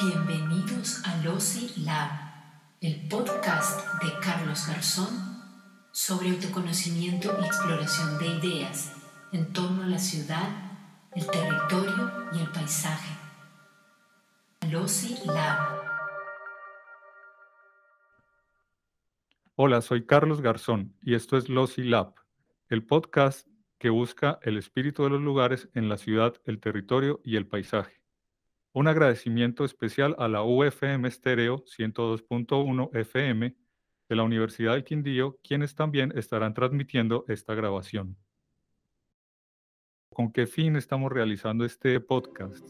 Bienvenidos a Losi Lab, el podcast de Carlos Garzón sobre autoconocimiento y exploración de ideas en torno a la ciudad, el territorio y el paisaje. Losi Lab. Hola, soy Carlos Garzón y esto es Losi Lab, el podcast que busca el espíritu de los lugares en la ciudad, el territorio y el paisaje. Un agradecimiento especial a la UFM Stereo 102.1 FM de la Universidad del Quindío, quienes también estarán transmitiendo esta grabación. ¿Con qué fin estamos realizando este podcast?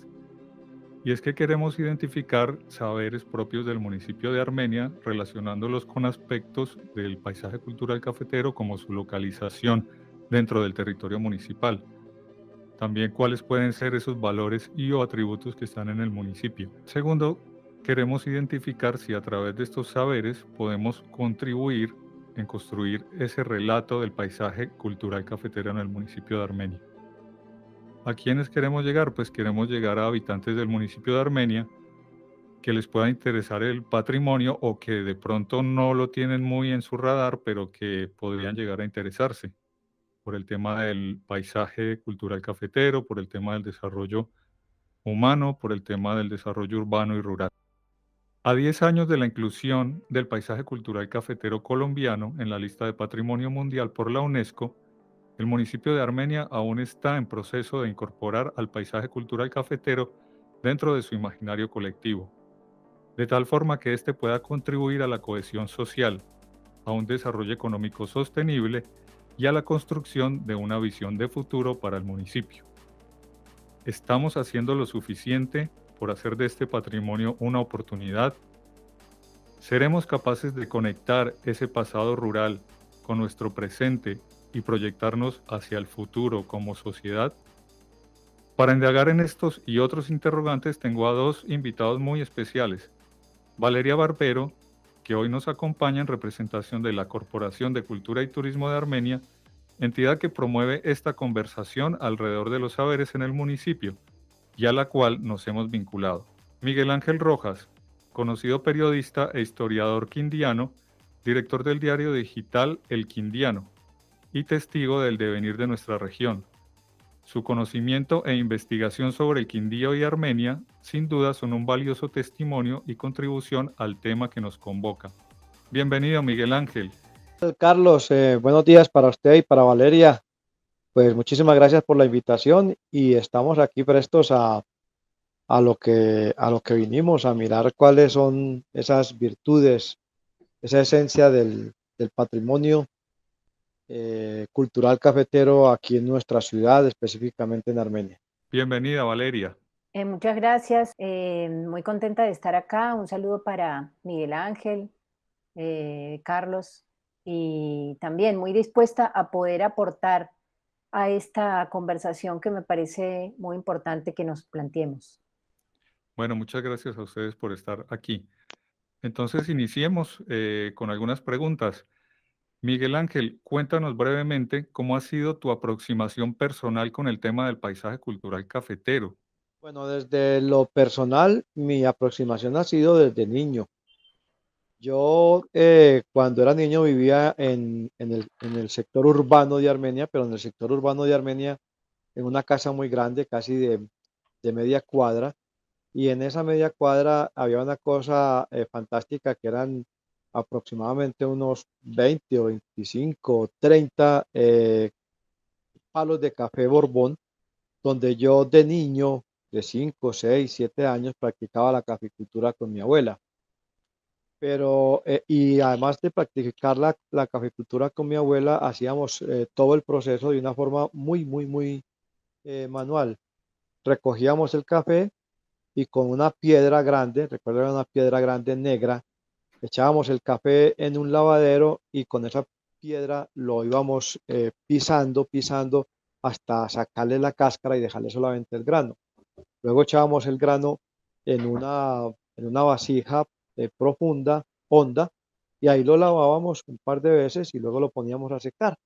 Y es que queremos identificar saberes propios del municipio de Armenia relacionándolos con aspectos del paisaje cultural cafetero como su localización, dentro del territorio municipal. También cuáles pueden ser esos valores y o atributos que están en el municipio. Segundo, queremos identificar si a través de estos saberes podemos contribuir en construir ese relato del paisaje cultural cafetero en el municipio de Armenia. ¿A quiénes queremos llegar? Pues queremos llegar a habitantes del municipio de Armenia que les pueda interesar el patrimonio o que de pronto no lo tienen muy en su radar, pero que podrían llegar a interesarse por el tema del paisaje cultural cafetero, por el tema del desarrollo humano, por el tema del desarrollo urbano y rural. A 10 años de la inclusión del paisaje cultural cafetero colombiano en la lista de Patrimonio Mundial por la UNESCO, el municipio de Armenia aún está en proceso de incorporar al paisaje cultural cafetero dentro de su imaginario colectivo, de tal forma que éste pueda contribuir a la cohesión social, a un desarrollo económico sostenible y a la construcción de una visión de futuro para el municipio. ¿Estamos haciendo lo suficiente por hacer de este patrimonio una oportunidad? ¿Seremos capaces de conectar ese pasado rural con nuestro presente y proyectarnos hacia el futuro como sociedad? Para indagar en estos y otros interrogantes tengo a dos invitados muy especiales. Valeria Barbero, que hoy nos acompaña en representación de la Corporación de Cultura y Turismo de Armenia, entidad que promueve esta conversación alrededor de los saberes en el municipio y a la cual nos hemos vinculado. Miguel Ángel Rojas, conocido periodista e historiador quindiano, director del diario digital El Quindiano y testigo del devenir de nuestra región. Su conocimiento e investigación sobre el Quindío y Armenia sin duda son un valioso testimonio y contribución al tema que nos convoca. Bienvenido Miguel Ángel. Carlos, eh, buenos días para usted y para Valeria. Pues muchísimas gracias por la invitación y estamos aquí prestos a, a, lo, que, a lo que vinimos, a mirar cuáles son esas virtudes, esa esencia del, del patrimonio eh, cultural cafetero aquí en nuestra ciudad, específicamente en Armenia. Bienvenida, Valeria. Eh, muchas gracias, eh, muy contenta de estar acá. Un saludo para Miguel Ángel, Carlos, y también muy dispuesta a poder aportar a esta conversación que me parece muy importante que nos planteemos. Bueno, muchas gracias a ustedes por estar aquí. Entonces, iniciemos con algunas preguntas. Miguel Ángel, cuéntanos brevemente cómo ha sido tu aproximación personal con el tema del paisaje cultural cafetero. Bueno, desde lo personal, mi aproximación ha sido desde niño. Yo eh, cuando era niño vivía en, el, sector urbano de Armenia, pero en el sector urbano de Armenia, en una casa muy grande, casi de, media cuadra, y en esa media cuadra había una cosa eh, fantástica que eran aproximadamente unos 20 o 25 o 30 eh, palos de café Borbón, donde yo de niño, de 5, 6, 7 años, practicaba la caficultura con mi abuela. Pero, eh, y además de practicar la, la, caficultura con mi abuela, hacíamos eh, todo el proceso de una forma muy, muy, muy manual. Recogíamos el café y con una piedra grande, recuerdo una piedra grande negra, echábamos el café en un lavadero y con esa piedra lo íbamos eh, pisando, pisando hasta sacarle la cáscara y dejarle solamente el grano. Luego echábamos el grano en una, en una vasija eh, profunda, honda, y ahí lo lavábamos un par de veces y luego lo poníamos a secar.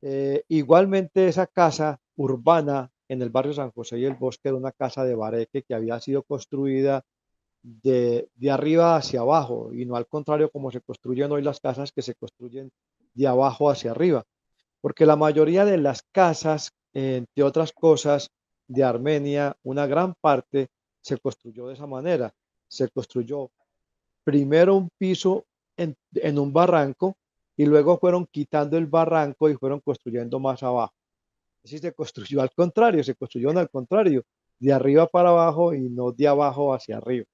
Eh, igualmente esa casa urbana en el barrio San José y el Bosque era una casa de bareque que había sido construida de, de, arriba hacia abajo y no al contrario como se construyen hoy las casas que se construyen de abajo hacia arriba. Porque la mayoría de las casas, entre otras cosas, de Armenia, una gran parte se construyó de esa manera. Se construyó primero un piso en, en un barranco y luego fueron quitando el barranco y fueron construyendo más abajo. Así se construyó al contrario, se construyó al contrario, de arriba para abajo y no de abajo hacia arriba.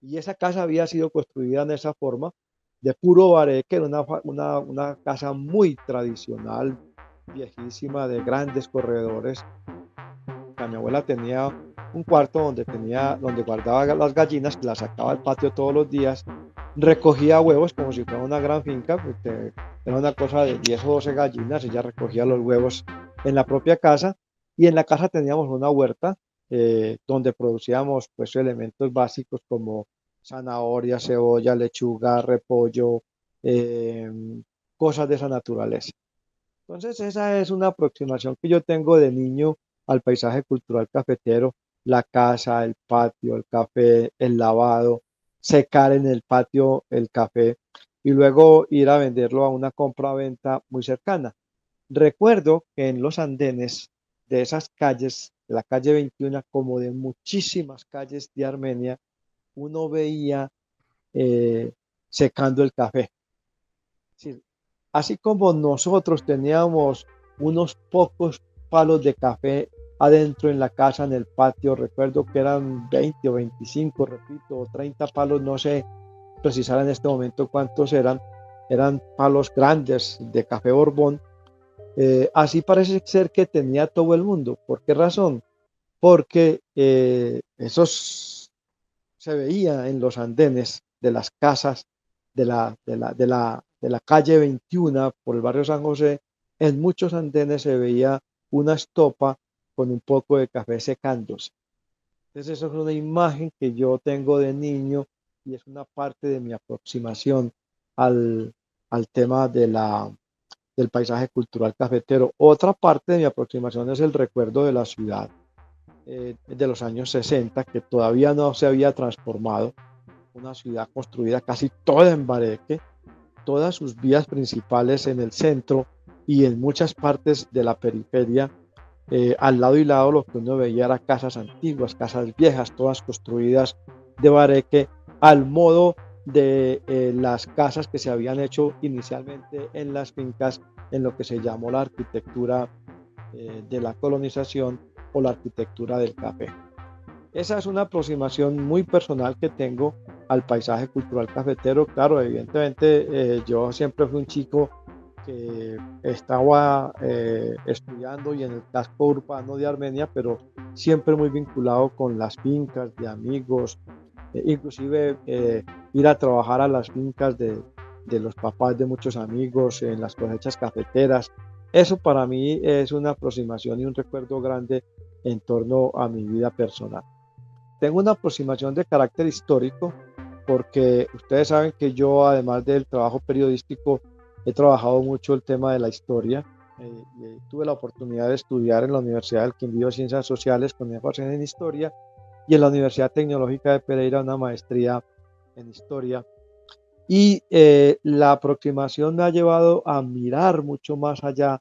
Y esa casa había sido construida en esa forma, de puro bareque, era una, una, una casa muy tradicional, viejísima, de grandes corredores. Mi abuela tenía un cuarto donde, tenía, donde guardaba las gallinas, las sacaba al patio todos los días, recogía huevos como si fuera una gran finca, porque era una cosa de 10 o 12 gallinas, ella recogía los huevos en la propia casa y en la casa teníamos una huerta eh, donde producíamos pues elementos básicos como zanahoria, cebolla, lechuga, repollo, em, cosas de esa naturaleza. Entonces esa es una aproximación que yo tengo de niño al paisaje cultural cafetero, la casa, el patio, el café, el lavado, secar en el patio el café y luego ir a venderlo a una compra-venta muy cercana. Recuerdo que en los andenes de esas calles, de la calle 21, como de muchísimas calles de Armenia, uno veía eh, secando el café. Así como nosotros teníamos unos pocos palos de café adentro en la casa, en el patio, recuerdo que eran 20 o 25, repito, o 30 palos, no sé precisar en este momento cuántos eran, eran palos grandes de café Borbón, eh, así parece ser que tenía todo el mundo. ¿Por qué razón? Porque eh, esos se veía en los andenes de las casas de la, de la, de la, de la calle 21 por el barrio San José. En muchos andenes se veía una estopa con un poco de café secándose. Entonces, eso es una imagen que yo tengo de niño y es una parte de mi aproximación al, al tema de la, del paisaje cultural cafetero. Otra parte de mi aproximación es el recuerdo de la ciudad eh, de los años 60, que todavía no se había transformado. Una ciudad construida casi toda en bareque, todas sus vías principales en el centro y en muchas partes de la periferia. Eh, al lado y lado lo que uno veía era casas antiguas, casas viejas, todas construidas de bareque, al modo de eh, las casas que se habían hecho inicialmente en las fincas en lo que se llamó la arquitectura eh, de la colonización o la arquitectura del café. Esa es una aproximación muy personal que tengo al paisaje cultural cafetero. Claro, evidentemente eh, yo siempre fui un chico que estaba estudiando y en el casco urbano de Armenia, pero siempre muy vinculado con las fincas de amigos, inclusive eh, ir a trabajar a las fincas de, de, los papás de muchos amigos, en las cosechas cafeteras. Eso para mí es una aproximación y un recuerdo grande en torno a mi vida personal. Tengo una aproximación de carácter histórico porque ustedes saben que yo, además del trabajo periodístico, he trabajado mucho el tema de la historia. Eh, tuve la oportunidad de estudiar en la Universidad del Quindío Ciencias Sociales con énfasis en historia y en la Universidad Tecnológica de Pereira una maestría en historia. Y eh, la aproximación me ha llevado a mirar mucho más allá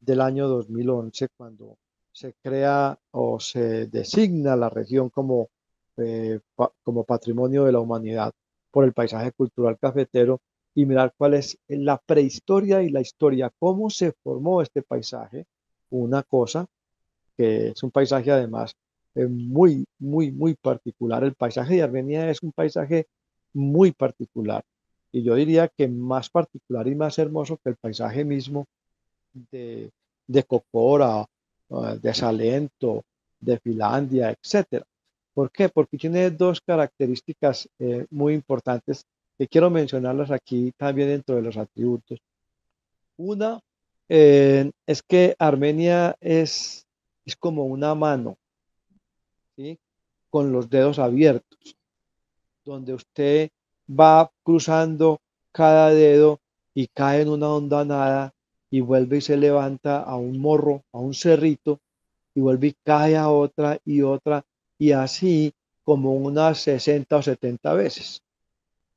del año 2011, cuando se crea o se designa la región como, eh, como patrimonio de la humanidad por el paisaje cultural cafetero y mirar cuál es la prehistoria y la historia, cómo se formó este paisaje, una cosa que es un paisaje además muy, muy, muy particular. El paisaje de Armenia es un paisaje muy particular. Y yo diría que más particular y más hermoso que el paisaje mismo de, de Cocora, ah, de Salento, de Finlandia, etc. ¿Por qué? Porque tiene dos características eh, muy importantes que quiero mencionarlas aquí también dentro de los atributos. Una eh, es que Armenia es, es como una mano, con los dedos abiertos, donde usted va cruzando cada dedo y cae en una hondanada y vuelve y se levanta a un morro, a un cerrito, y vuelve y cae a otra y otra, y así como unas 60 o 70 veces.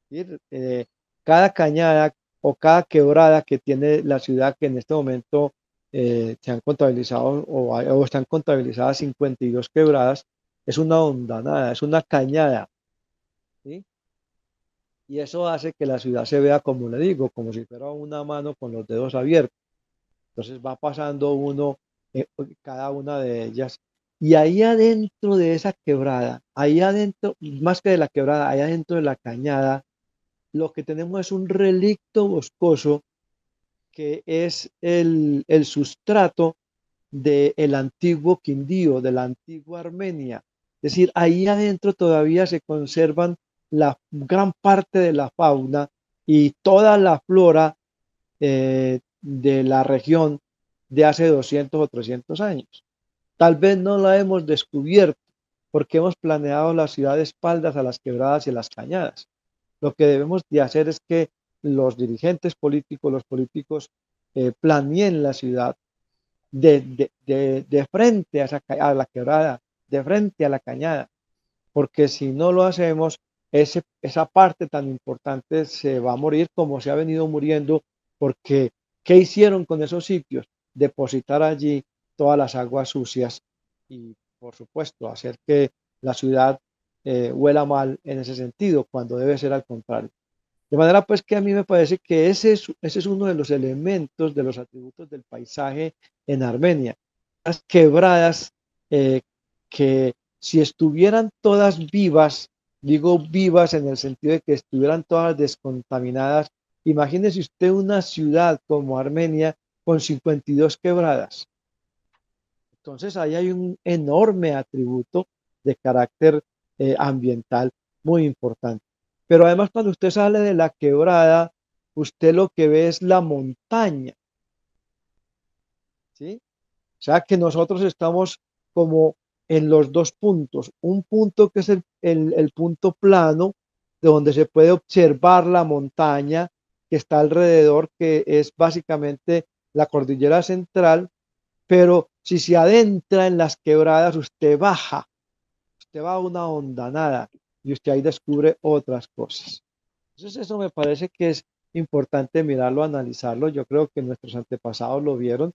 Eh, cada cañada o cada quebrada que tiene la ciudad que en este momento eh, se han contabilizado o, están contabilizadas 52 quebradas, es una hondanada, es una cañada. Y eso hace que la ciudad se vea, como le digo, como si fuera una mano con los dedos abiertos. Entonces va pasando uno, eh, cada una de ellas. Y ahí adentro de esa quebrada, ahí adentro, más que de la quebrada, ahí adentro de la cañada, lo que tenemos es un relicto boscoso que es el, sustrato del antiguo Quindío, de la antigua Armenia. Es decir, ahí adentro todavía se conservan la gran parte de la fauna y toda la flora eh, de la región de hace 200 o 300 años. Tal vez no la hemos descubierto porque hemos planeado la ciudad de espaldas a las quebradas y las cañadas. Lo que debemos de hacer es que los dirigentes políticos, los políticos, eh, planeen la ciudad de, frente a, a, la quebrada, de frente a la cañada, porque si no lo hacemos, ese, esa parte tan importante se va a morir como se ha venido muriendo, porque ¿qué hicieron con esos sitios? Depositar allí todas las aguas sucias y, por supuesto, hacer que la ciudad eh, huela mal en ese sentido, cuando debe ser al contrario. De manera pues que a mí me parece que ese es, ese es uno de los elementos, de los atributos del paisaje en Armenia. Las quebradas eh, que si estuvieran todas vivas, digo vivas en el sentido de que estuvieran todas descontaminadas, imagínese usted una ciudad como Armenia con 52 quebradas. Entonces ahí hay un enorme atributo de carácter eh, ambiental muy importante. Pero además cuando usted sale de la quebrada, usted lo que ve es la montaña. ¿Sí? O sea que nosotros estamos como en los dos puntos. Un punto que es el, el punto plano, de donde se puede observar la montaña que está alrededor, que es básicamente la cordillera central, pero si se adentra en las quebradas, usted baja usted va a una hondanada y usted ahí descubre otras cosas. Entonces eso me parece que es importante mirarlo, analizarlo. Yo creo que nuestros antepasados lo vieron.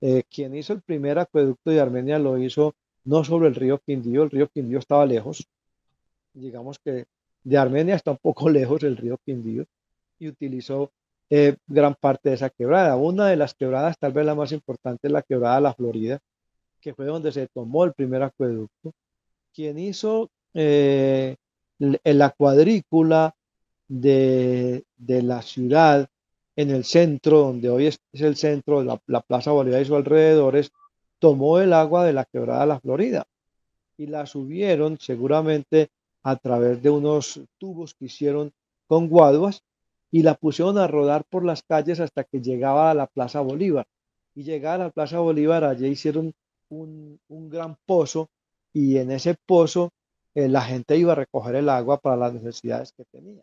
Eh, quien hizo el primer acueducto de Armenia lo hizo no sobre el río Quindío, el río Quindío estaba lejos. Digamos que de Armenia está un poco lejos el río Quindío y utilizó eh, gran parte de esa quebrada. Una de las quebradas, tal vez la más importante, es la quebrada de la Florida, que fue donde se tomó el primer acueducto quien hizo eh, la cuadrícula de, la ciudad en el centro, donde hoy es, el centro de la, Plaza Bolívar y sus alrededores, tomó el agua de la quebrada la Florida y la subieron seguramente a través de unos tubos que hicieron con guaduas y la pusieron a rodar por las calles hasta que llegaba a la Plaza Bolívar. Y llegaba a la Plaza Bolívar, allí hicieron un, gran pozo y en ese pozo eh, la gente iba a recoger el agua para las necesidades que tenía.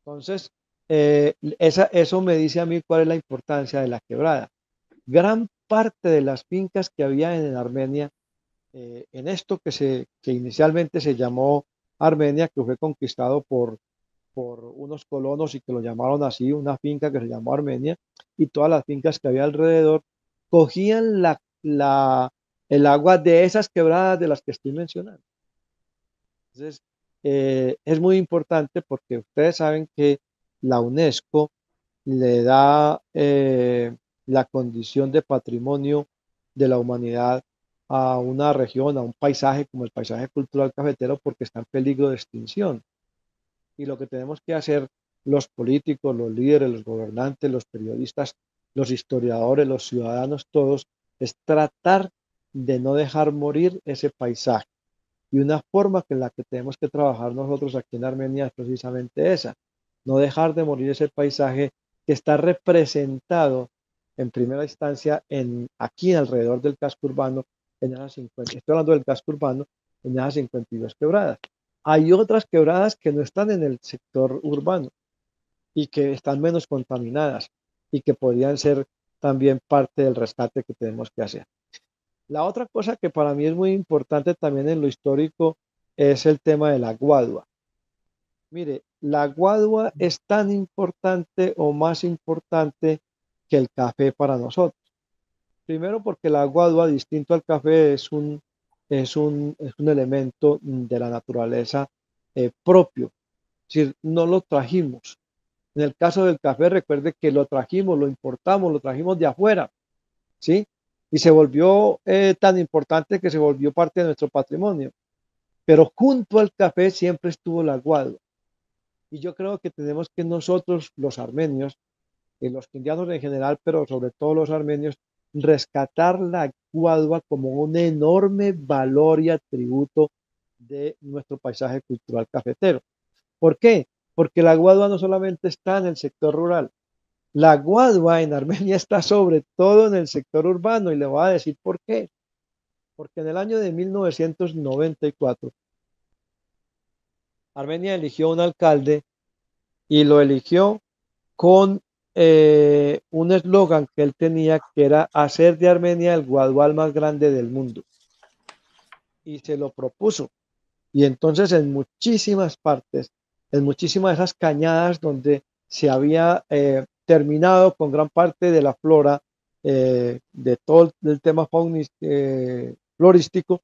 Entonces, eh, eso me dice a mí cuál es la importancia de la quebrada. Gran parte de las fincas que había en Armenia, eh, en esto que, se, inicialmente se llamó Armenia, que fue conquistado por, por unos colonos y que lo llamaron así, una finca que se llamó Armenia, y todas las fincas que había alrededor, cogían la, la, el agua de esas quebradas de las que estoy mencionando. Entonces, eh, es muy importante porque ustedes saben que la UNESCO le da eh, la condición de patrimonio de la humanidad a una región, a un paisaje como el paisaje cultural cafetero porque está en peligro de extinción. Y lo que tenemos que hacer los políticos, los líderes, los gobernantes, los periodistas, los historiadores, los ciudadanos, todos, es tratar de no dejar morir ese paisaje. Y una forma que en la que tenemos que trabajar nosotros aquí en Armenia es precisamente esa, no dejar de morir ese paisaje que está representado en primera instancia en aquí alrededor del casco urbano, en esas 50, estoy hablando del casco urbano, en esas 52 quebradas. Hay otras quebradas que no están en el sector urbano y que están menos contaminadas y que podrían ser también parte del rescate que tenemos que hacer. La otra cosa que para mí es muy importante también en lo histórico es el tema de la guadua. Mire, la guadua es tan importante o más importante que el café para nosotros. Primero porque la guadua, distinto al café, es un, es un, es un elemento de la naturaleza eh, propio. Es decir, no lo trajimos. En el caso del café, recuerde que lo trajimos, lo importamos, lo trajimos de afuera, ¿sí? Y se volvió eh, tan importante que se volvió parte de nuestro patrimonio. Pero junto al café siempre estuvo la guadua. Y yo creo que tenemos que nosotros, los armenios, y los indianos en general, pero sobre todo los armenios, rescatar la guadua como un enorme valor y atributo de nuestro paisaje cultural cafetero. ¿Por qué? Porque la guadua no solamente está en el sector rural, la guadua en Armenia está sobre todo en el sector urbano y le voy a decir por qué. Porque en el año de 1994, Armenia eligió un alcalde y lo eligió con eh, un eslogan que él tenía que era hacer de Armenia el guadual más grande del mundo. Y se lo propuso. Y entonces en muchísimas partes, en muchísimas de esas cañadas donde se había eh, terminado con gran parte de la flora, eh, de todo el tema florístico,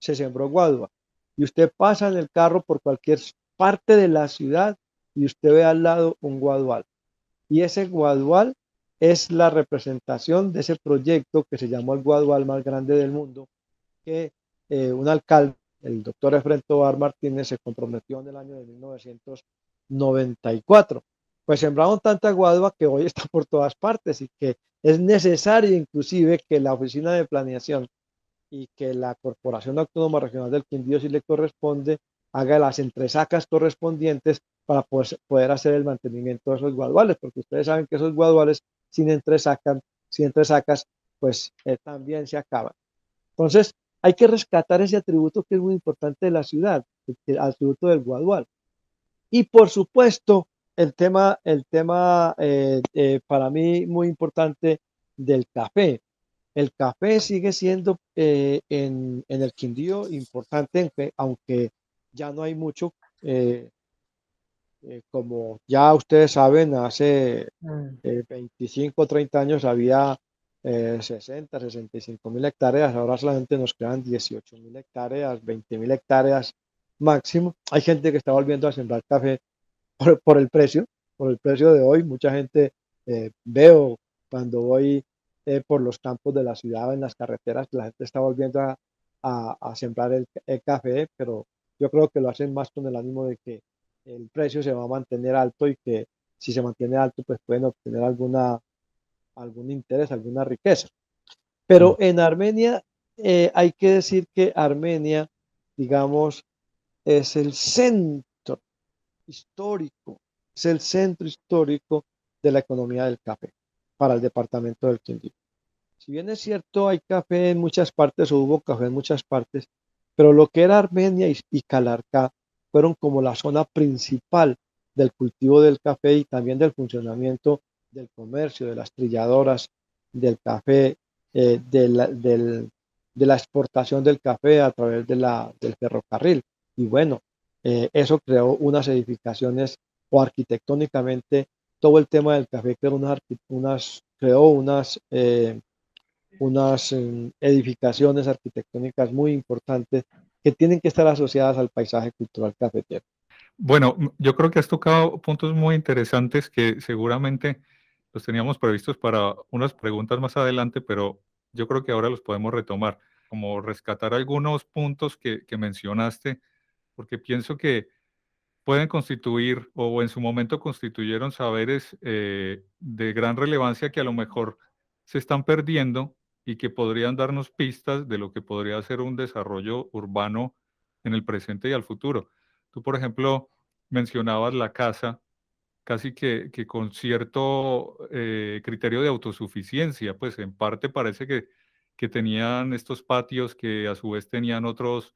se sembró guadua. Y usted pasa en el carro por cualquier parte de la ciudad y usted ve al lado un guadual. Y ese guadual es la representación de ese proyecto que se llamó el guadual más grande del mundo, que eh, un alcalde, el doctor Efren Tobar Martínez, se comprometió en el año de 1994. Pues sembraron tanta guadua que hoy está por todas partes y que es necesario inclusive que la Oficina de Planeación y que la Corporación Autónoma Regional del Quindío, si le corresponde, haga las entresacas correspondientes para poder, hacer el mantenimiento de esos guaduales, porque ustedes saben que esos guaduales sin entresacas, sin entresacas, pues eh, también se acaban. Entonces, hay que rescatar ese atributo que es muy importante de la ciudad, el atributo del guadual. Y por supuesto, el tema, el tema eh, eh, para mí muy importante del café. El café sigue siendo en, en, el Quindío importante, aunque ya no hay mucho. Eh, eh, como ya ustedes saben, hace 25 o 30 años había 60, 65 mil hectáreas, ahora solamente nos quedan 18 mil hectáreas, 20 mil hectáreas máximo. Hay gente que está volviendo a sembrar café por, el precio, por el precio de hoy. Mucha gente eh, veo cuando voy por los campos de la ciudad, en las carreteras, la gente está volviendo a, a, sembrar el, el, café, pero yo creo que lo hacen más con el ánimo de que el precio se va a mantener alto y que si se mantiene alto, pues pueden obtener alguna, algún interés, alguna riqueza. Pero en Armenia eh, hay que decir que Armenia, digamos, es el centro histórico, es el centro histórico de la economía del café para el departamento del Quindío. Si bien es cierto, hay café en muchas partes o hubo café en muchas partes, pero lo que era Armenia y, Calarcá fueron como la zona principal del cultivo del café y también del funcionamiento del comercio, de las trilladoras, del café, eh, de, la, exportación del café a través del ferrocarril. Y bueno, eh, eso creó unas edificaciones o arquitectónicamente todo el tema del café creó unas, unas creó unas eh, unas em, edificaciones arquitectónicas muy importantes que tienen que estar asociadas al paisaje cultural cafetero. Bueno, yo creo que has tocado puntos muy interesantes que seguramente los teníamos previstos para unas preguntas más adelante, pero yo creo que ahora los podemos retomar, como rescatar algunos puntos que, mencionaste, porque pienso que pueden constituir o en su momento constituyeron saberes eh, de gran relevancia que a lo mejor se están perdiendo y que podrían darnos pistas de lo que podría ser un desarrollo urbano en el presente y al futuro. Tú, por ejemplo, mencionabas la casa casi que, con cierto eh, criterio de autosuficiencia, pues en parte parece que, que, tenían estos patios que a su vez tenían otros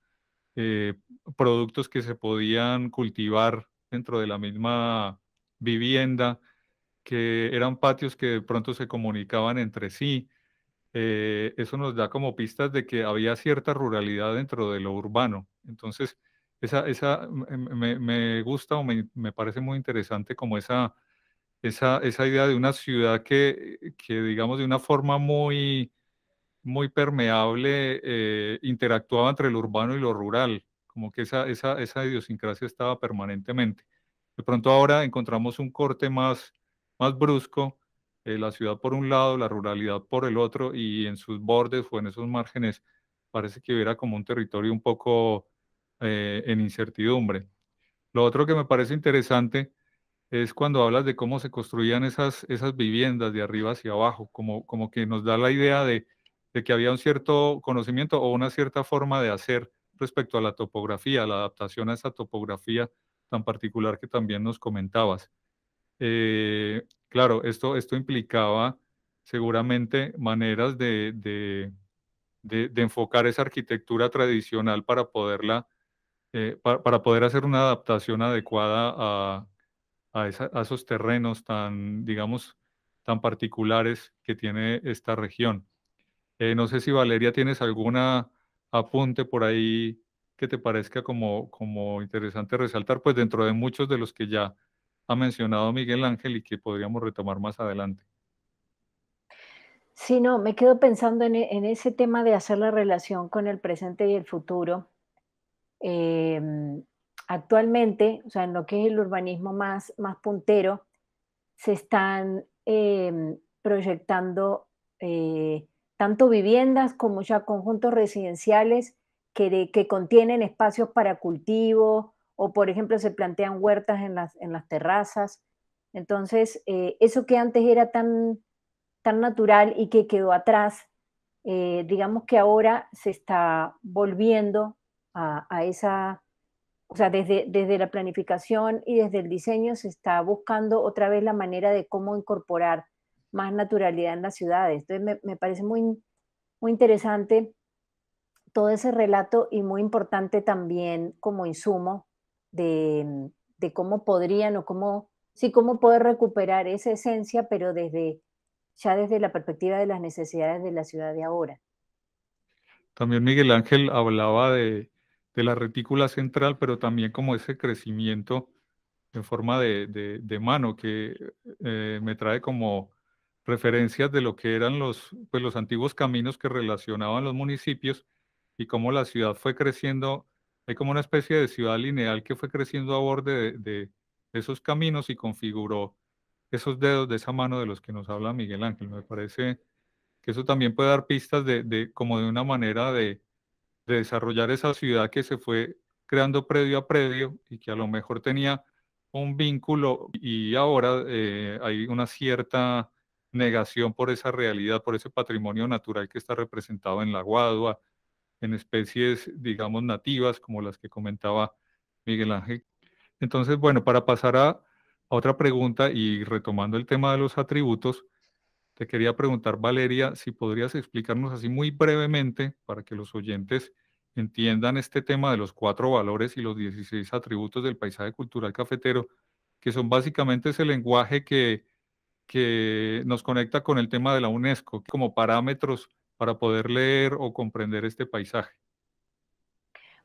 eh, productos que se podían cultivar dentro de la misma vivienda, que eran patios que de pronto se comunicaban entre sí, eh, eso nos da como pistas de que había cierta ruralidad dentro de lo urbano. Entonces, esa, esa me, me, gusta o me, me, parece muy interesante como esa, esa, esa idea de una ciudad que, que, digamos, de una forma muy, muy permeable eh, interactuaba entre lo urbano y lo rural, como que esa, esa, esa idiosincrasia estaba permanentemente. De pronto ahora encontramos un corte más, más brusco, eh, la ciudad por un lado, la ruralidad por el otro, y en sus bordes o en esos márgenes parece que hubiera como un territorio un poco eh, en incertidumbre. Lo otro que me parece interesante es cuando hablas de cómo se construían esas, esas viviendas de arriba hacia abajo, como, como que nos da la idea de, de que había un cierto conocimiento o una cierta forma de hacer respecto a la topografía, la adaptación a esa topografía tan particular que también nos comentabas. Eh, claro, esto, esto implicaba seguramente maneras de, de, de, enfocar esa arquitectura tradicional para poderla, eh, para, poder hacer una adaptación adecuada a, a, a, esos terrenos tan, digamos, tan particulares que tiene esta región. Eh, no sé si Valeria tienes alguna apunte por ahí que te parezca como, como interesante resaltar, pues dentro de muchos de los que ya ha mencionado Miguel Ángel y que podríamos retomar más adelante. Sí, no, me quedo pensando en, e, ese tema de hacer la relación con el presente y el futuro. Em, actualmente, o sea, en lo que es el urbanismo más, más puntero, se están em, proyectando eh, tanto viviendas como ya conjuntos residenciales que, que contienen espacios para cultivo o, por ejemplo, se plantean huertas en las, en las terrazas. Entonces, eh, eso que antes era tan, tan natural y que quedó atrás, eh, digamos que ahora se está volviendo a, a, esa, o sea, desde, desde la planificación y desde el diseño se está buscando otra vez la manera de cómo incorporar más naturalidad en las ciudades. Entonces me, me parece muy, muy interesante todo ese relato y muy importante también como insumo de, de cómo podrían o cómo, sí, cómo poder recuperar esa esencia, pero desde, ya desde la perspectiva de las necesidades de la ciudad de ahora. También Miguel Ángel hablaba de, de la retícula central, pero también como ese crecimiento en forma de, de, de mano que eh, me trae como referencias de lo que eran los, pues, los antiguos caminos que relacionaban los municipios y cómo la ciudad fue creciendo. Hay como una especie de ciudad lineal que fue creciendo a borde de, esos caminos y configuró esos dedos de esa mano de los que nos habla Miguel Ángel. Me parece que eso también puede dar pistas de, como de una manera de, de desarrollar esa ciudad que se fue creando predio a predio y que a lo mejor tenía un vínculo y ahora eh, hay una cierta negación por esa realidad, por ese patrimonio natural que está representado en la guadua, en especies, digamos, nativas, como las que comentaba Miguel Ángel. Entonces, bueno, para pasar a, otra pregunta y retomando el tema de los atributos, te quería preguntar, Valeria, si podrías explicarnos así muy brevemente para que los oyentes entiendan este tema de los cuatro valores y los 16 atributos del paisaje cultural cafetero, que son básicamente ese lenguaje que que nos conecta con el tema de la UNESCO como parámetros para poder leer o comprender este paisaje.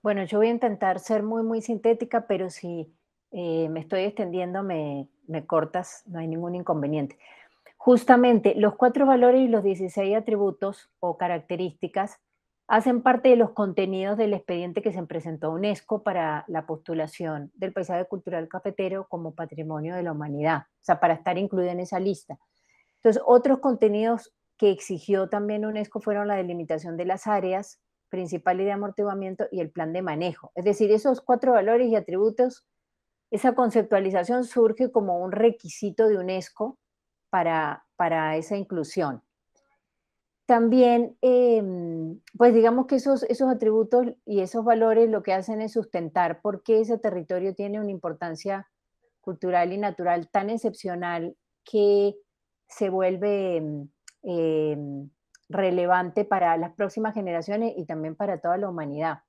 Bueno, yo voy a intentar ser muy, muy sintética, pero si eh, me estoy extendiendo, me, me cortas, no hay ningún inconveniente. Justamente los cuatro valores y los 16 atributos o características hacen parte de los contenidos del expediente que se presentó a UNESCO para la postulación del paisaje cultural cafetero como patrimonio de la humanidad, o sea, para estar incluido en esa lista. Entonces, otros contenidos que exigió también UNESCO fueron la delimitación de las áreas principales de amortiguamiento y el plan de manejo. Es decir, esos cuatro valores y atributos, esa conceptualización surge como un requisito de UNESCO para, para esa inclusión también, em, pues digamos que esos, esos atributos y esos valores lo que hacen es sustentar por qué ese territorio tiene una importancia cultural y natural tan excepcional que se vuelve em, relevante para las próximas generaciones y también para toda la humanidad.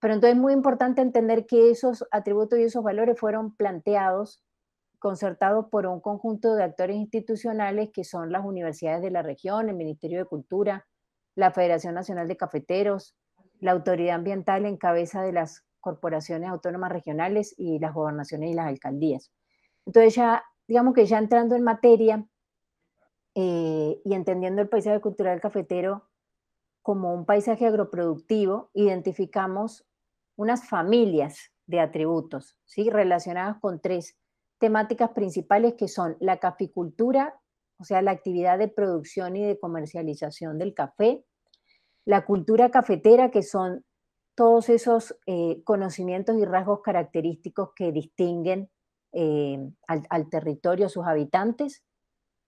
Pero entonces es muy importante entender que esos atributos y esos valores fueron planteados concertado por un conjunto de actores institucionales que son las universidades de la región, el Ministerio de Cultura, la Federación Nacional de Cafeteros, la Autoridad Ambiental en cabeza de las corporaciones autónomas regionales y las gobernaciones y las alcaldías. Entonces ya, digamos que ya entrando en materia eh, y entendiendo el paisaje cultural cafetero como un paisaje agroproductivo, identificamos unas familias de atributos, ¿sí? relacionadas con tres temáticas principales que son la caficultura, o sea, la actividad de producción y de comercialización del café, la cultura cafetera, que son todos esos eh, conocimientos y rasgos característicos que distinguen eh, al, al territorio, a sus habitantes,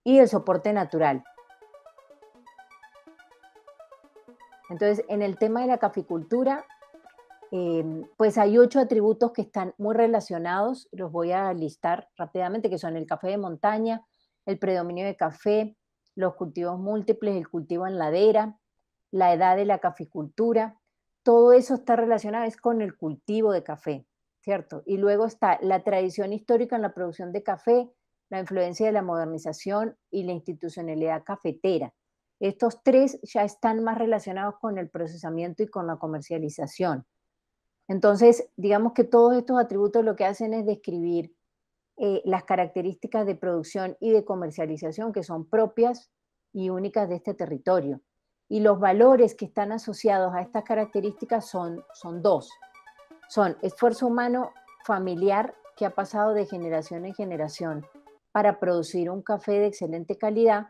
y el soporte natural. Entonces, en el tema de la caficultura, Em, pues hay ocho atributos que están muy relacionados, los voy a listar rápidamente, que son el café de montaña, el predominio de café, los cultivos múltiples, el cultivo en ladera, la edad de la caficultura, todo eso está relacionado es con el cultivo de café, ¿cierto? Y luego está la tradición histórica en la producción de café, la influencia de la modernización y la institucionalidad cafetera. Estos tres ya están más relacionados con el procesamiento y con la comercialización. Entonces, digamos que todos estos atributos lo que hacen es describir eh, las características de producción y de comercialización que son propias y únicas de este territorio. Y los valores que están asociados a estas características son, son dos. Son esfuerzo humano familiar que ha pasado de generación en generación para producir un café de excelente calidad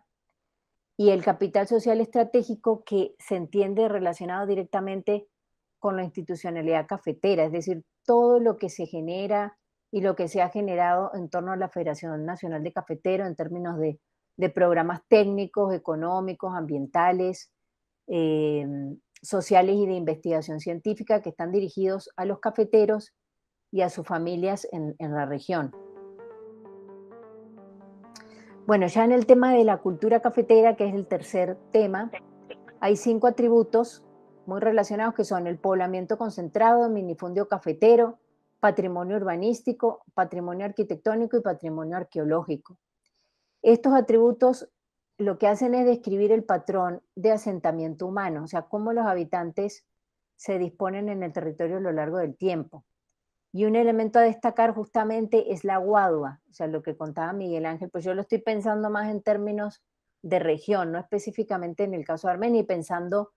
y el capital social estratégico que se entiende relacionado directamente con la institucionalidad cafetera, es decir, todo lo que se genera y lo que se ha generado en torno a la Federación Nacional de Cafeteros en términos de, programas técnicos, económicos, ambientales, eh, sociales y de investigación científica que están dirigidos a los cafeteros y a sus familias en, en la región. Bueno, ya en el tema de la cultura cafetera, que es el tercer tema, hay cinco atributos muy relacionados que son el poblamiento concentrado, minifundio cafetero, patrimonio urbanístico, patrimonio arquitectónico y patrimonio arqueológico. Estos atributos lo que hacen es describir el patrón de asentamiento humano, o sea, cómo los habitantes se disponen en el territorio a lo largo del tiempo. Y un elemento a destacar justamente es la guadua, o sea, lo que contaba Miguel Ángel, pues yo lo estoy pensando más en términos de región, no específicamente en el caso de Armenia, y pensando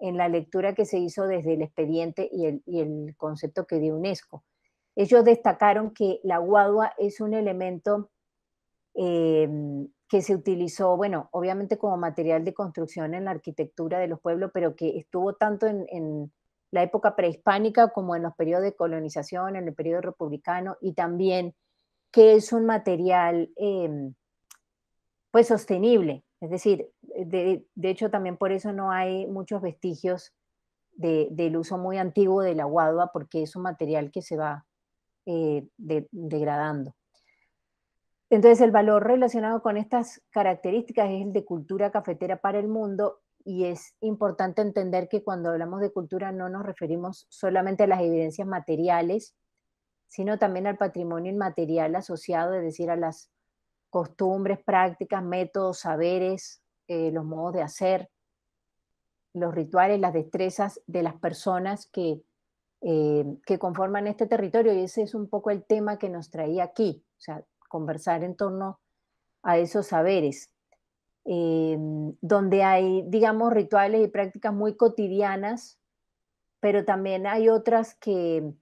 en la lectura que se hizo desde el expediente y el, concepto que dio UNESCO. Ellos destacaron que la guadua es un elemento em, que se utilizó, bueno, obviamente como material de construcción en la arquitectura de los pueblos, pero que estuvo tanto en, la época prehispánica como en los periodos de colonización, en el periodo republicano, y también que es un material em, pues sostenible, es decir, de, hecho también por eso no hay muchos vestigios del uso muy antiguo de la guadua, porque es un material que se va eh, degradando. Entonces el valor relacionado con estas características es el de cultura cafetera para el mundo y es importante entender que cuando hablamos de cultura no nos referimos solamente a las evidencias materiales, sino también al patrimonio inmaterial asociado, es decir, a las costumbres, prácticas, métodos, saberes, eh, los modos de hacer, los rituales, las destrezas de las personas que, eh, que conforman este territorio. Y ese es un poco el tema que nos traía aquí, o sea, conversar en torno a esos saberes, eh, donde hay, digamos, rituales y prácticas muy cotidianas, pero también hay otras que,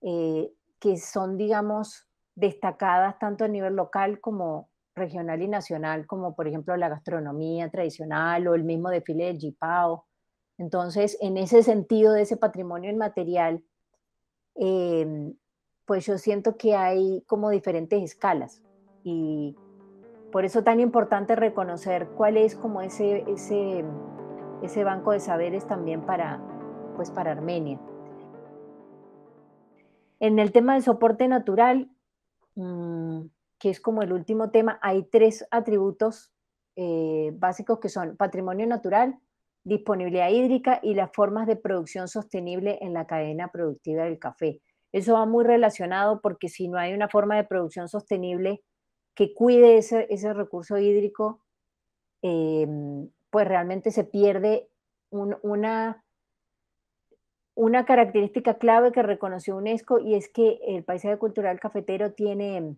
que son, digamos, destacadas tanto a nivel local como regional y nacional, como por ejemplo la gastronomía tradicional o el mismo desfile del Jipao. Entonces, en ese sentido de ese patrimonio inmaterial, em, pues yo siento que hay como diferentes escalas y por eso tan importante reconocer cuál es como ese, ese, ese banco de saberes también para, pues para Armenia. En el tema del soporte natural, Mm, que es como el último tema, hay tres atributos eh, básicos que son patrimonio natural, disponibilidad hídrica y las formas de producción sostenible en la cadena productiva del café. Eso va muy relacionado porque si no hay una forma de producción sostenible que cuide ese, recurso hídrico, em, pues realmente se pierde una, una característica clave que reconoció UNESCO y es que el paisaje cultural cafetero tiene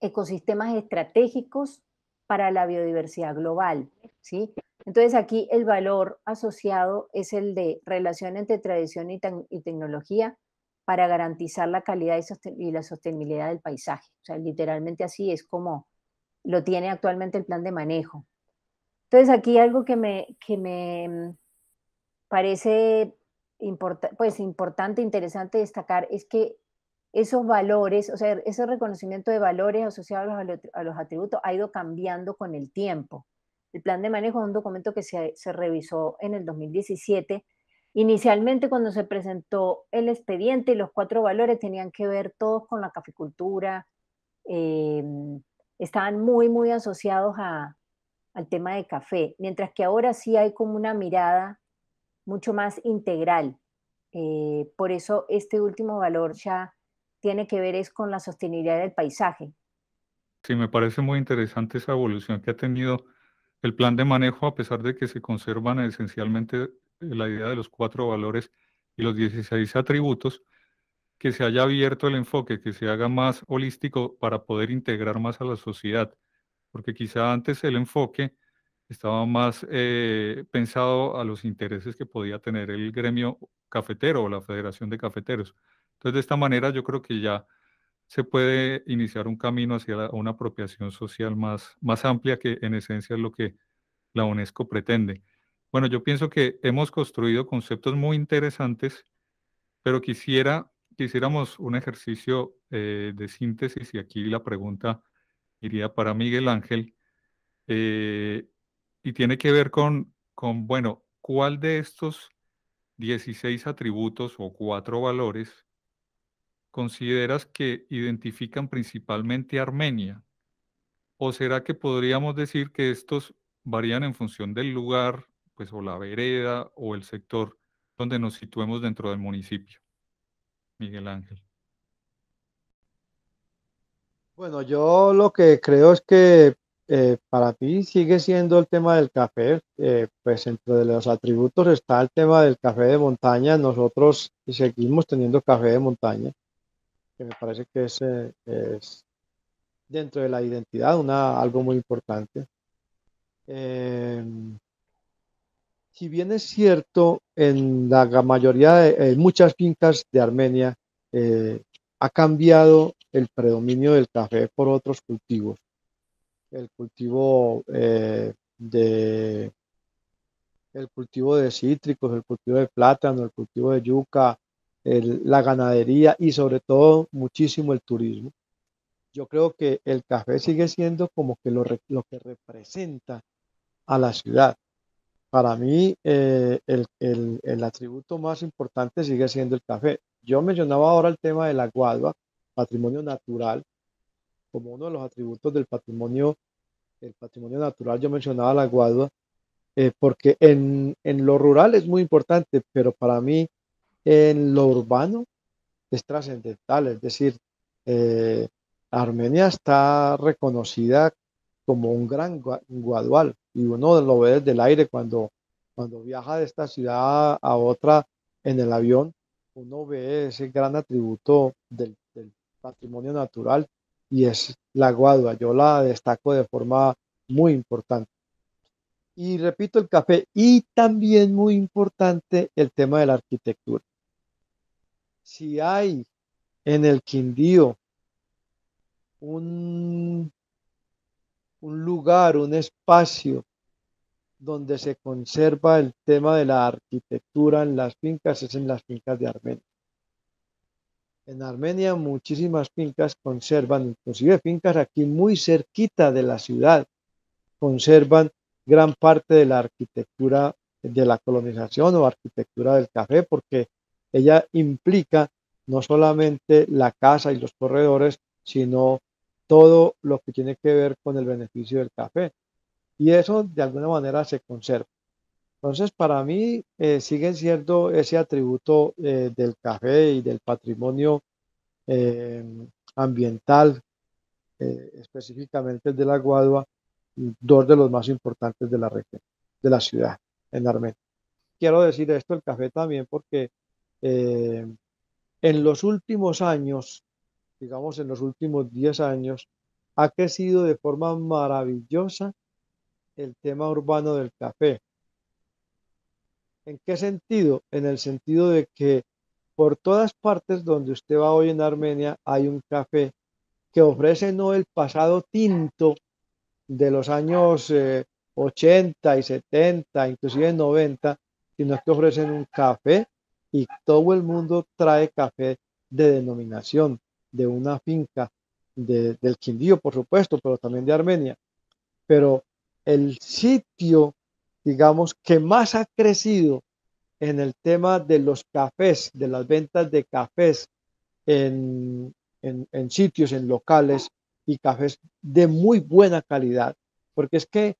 ecosistemas estratégicos para la biodiversidad global, ¿sí? Entonces aquí el valor asociado es el de relación entre tradición y, tecnología para garantizar la calidad y, la sostenibilidad del paisaje. O sea, literalmente así es como lo tiene actualmente el plan de manejo. Entonces aquí algo que me, que me mm, parece pues, importante, interesante destacar es que esos valores, o sea, ese reconocimiento de valores asociados a los, atributos ha ido cambiando con el tiempo. El plan de manejo es un documento que se, revisó en el 2017. Inicialmente, cuando se presentó el expediente, los cuatro valores tenían que ver todos con la caficultura, em, estaban muy, muy asociados al tema de café, mientras que ahora sí hay como una mirada mucho más integral. Eh, por eso este último valor ya tiene que ver es con la sostenibilidad del paisaje. Sí, me parece muy interesante esa evolución que ha tenido el plan de manejo, a pesar de que se conservan esencialmente la idea de los cuatro valores y los 16 atributos, que se haya abierto el enfoque, que se haga más holístico para poder integrar más a la sociedad, porque quizá antes el enfoque estaba más eh, pensado a los intereses que podía tener el gremio cafetero o la Federación de Cafeteros. Entonces, de esta manera yo creo que ya se puede iniciar un camino hacia una apropiación social más, más amplia, que en esencia es lo que la UNESCO pretende. Bueno, yo pienso que hemos construido conceptos muy interesantes, pero quisiera, quisiéramos un ejercicio eh, de síntesis y aquí la pregunta iría para Miguel Ángel. Eh, y tiene que ver con, con, bueno, ¿cuál de estos 16 atributos o cuatro valores consideras que identifican principalmente a Armenia? ¿O será que podríamos decir que estos varían en función del lugar, pues o la vereda o el sector donde nos situemos dentro del municipio? Miguel Ángel. Bueno, yo lo que creo es que eh, para ti sigue siendo el tema del café, eh, pues entre los atributos está el tema del café de montaña. Nosotros seguimos teniendo café de montaña, que me parece que es, eh, es dentro de la identidad una, algo muy importante. Si bien es cierto, en la mayoría de muchas fincas de Armenia ha cambiado el predominio del café por otros cultivos el cultivo eh, de el cultivo de cítricos, el cultivo de plátano, el cultivo de yuca, la ganadería y sobre todo muchísimo el turismo. Yo creo que el café sigue siendo como que lo, lo que representa a la ciudad. Para mí eh, el, el, atributo más importante sigue siendo el café. Yo mencionaba ahora el tema de la guadua, patrimonio natural, como uno de los atributos del patrimonio, el patrimonio natural, yo mencionaba la guadua, eh, porque en, en, lo rural es muy importante, pero para mí en lo urbano es trascendental, es decir, eh, Armenia está reconocida como un gran guadual y uno lo ve desde el aire cuando, cuando viaja de esta ciudad a otra en el avión, uno ve ese gran atributo del, patrimonio natural y es la guadua. Yo la destaco de forma muy importante. Y repito el café y también muy importante el tema de la arquitectura. Si hay en el Quindío un, un lugar, un espacio donde se conserva el tema de la arquitectura en las fincas, es en las fincas de Armenia. En Armenia muchísimas fincas conservan, inclusive fincas aquí muy cerquita de la ciudad, conservan gran parte de la arquitectura de la colonización o arquitectura del café, porque ella implica no solamente la casa y los corredores, sino todo lo que tiene que ver con el beneficio del café. Y eso de alguna manera se conserva. Entonces, para mí eh, sigue siendo ese atributo eh, del café y del patrimonio eh, ambiental, específicamente el de la Guadua, dos de los más importantes de la región, de la ciudad, en Armenia. Quiero decir esto, el café también, porque eh, en los últimos años, digamos en los últimos 10 años, ha crecido de forma maravillosa el tema urbano del café. ¿En qué sentido? En el sentido de que por todas partes donde usted va hoy en Armenia hay un café que ofrece no el pasado tinto de los años 80 eh, y 70, inclusive 90, sino que ofrecen un café y todo el mundo trae café de denominación de una finca del Quindío, por supuesto, pero también de Armenia. Pero el sitio, digamos, que más ha crecido en el tema de los cafés, de las ventas de cafés en, en, sitios, en locales y cafés de muy buena calidad. Porque es que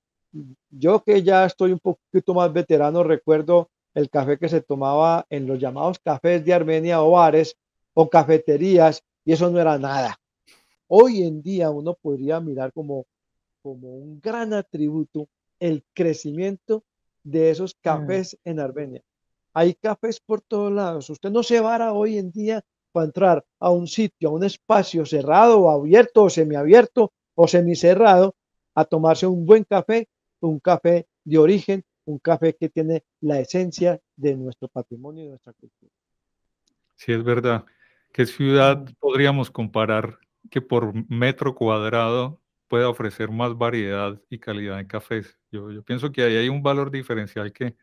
yo que ya estoy un poquito más veterano, recuerdo el café que se tomaba en los llamados cafés de Armenia o bares o cafeterías y eso no era nada. Hoy en día uno podría mirar como, como un gran atributo el crecimiento de esos mm. cafés en Armenia. Hay cafés por todos lados. Usted no se vara hoy en día para entrar a un sitio, a un espacio cerrado o abierto o semiabierto o semicerrado a tomarse un buen café, un café de origen, un café que tiene la esencia de nuestro patrimonio y nuestra cultura. Sí, es verdad. ¿Qué ciudad mm. podríamos comparar que por metro cuadrado pueda ofrecer más variedad y calidad en cafés? Yo, yo pienso que ahí hay un valor diferencial que,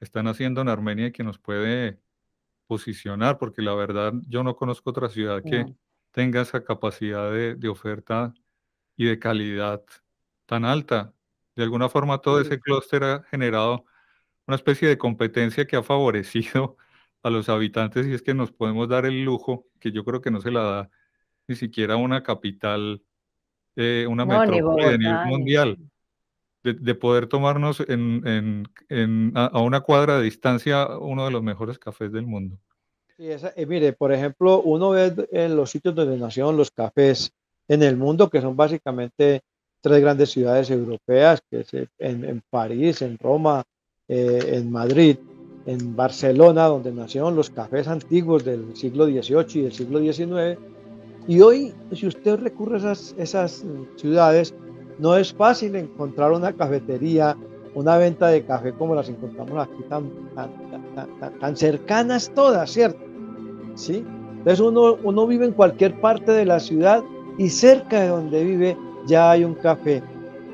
están haciendo en Armenia y que nos puede posicionar, porque la verdad yo no conozco otra ciudad que tenga esa capacidad de, oferta y de calidad tan alta. De alguna forma todo ese clúster ha generado una especie de competencia que ha favorecido a los habitantes y es que nos podemos dar el lujo, que yo creo que no se la da ni siquiera una capital, eh, una metrópoli de nivel mundial de, poder tomarnos en, a, una cuadra de distancia uno de los mejores cafés del mundo. Eh, mire, por ejemplo, uno ve en los sitios donde nacieron los cafés en el mundo, que son básicamente tres grandes ciudades europeas, que es en, París, en Roma, eh, en Madrid, en Barcelona, donde nacieron los cafés antiguos del siglo XVIII y del siglo XIX. Y hoy, si usted recurre a esas, esas ciudades, no es fácil encontrar una cafetería, una venta de café como las encontramos aquí tan, tan, cercanas todas, ¿cierto? ¿Sí? Entonces uno, uno vive en cualquier parte de la ciudad y cerca de donde vive ya hay un café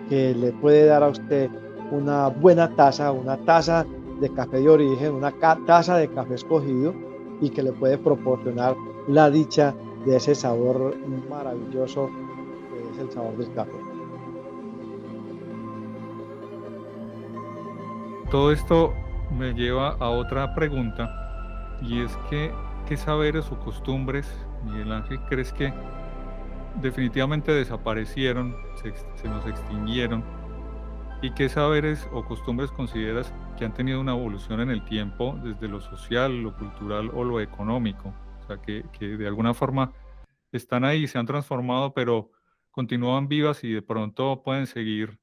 que le puede dar a usted una buena taza, una taza de café de origen, una taza de café escogido y que le puede proporcionar la dicha de ese sabor maravilloso que es el sabor del café. todo esto me lleva a otra pregunta y es que, ¿qué saberes o costumbres, Miguel Ángel, crees que definitivamente desaparecieron, se, nos extinguieron? ¿Y qué saberes o costumbres consideras que han tenido una evolución en el tiempo desde lo social, lo cultural o lo económico? Sea, que, de alguna forma están ahí, se han transformado, pero continúan vivas y de pronto pueden seguir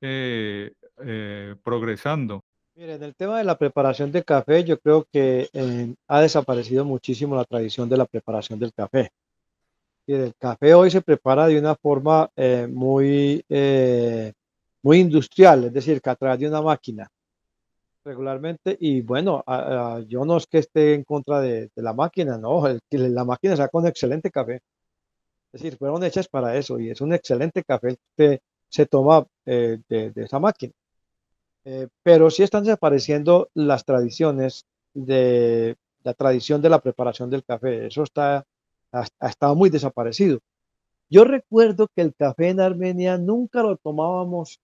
eh, eh, progresando. Mire, en el tema de la preparación de café, yo creo que eh, ha desaparecido muchísimo la tradición de la preparación del café. Y el café hoy se prepara de una forma eh, muy, muy industrial, es decir, que a través de una máquina regularmente. Y bueno, yo no es que esté en contra de, la máquina, no, la máquina saca un excelente café. Es decir, fueron hechas para eso y es un excelente café que se toma de, de esa máquina. Eh, pero sí están desapareciendo las tradiciones de la tradición de la preparación del café. Eso está, ha, estado muy desaparecido. Yo recuerdo que el café en Armenia nunca lo tomábamos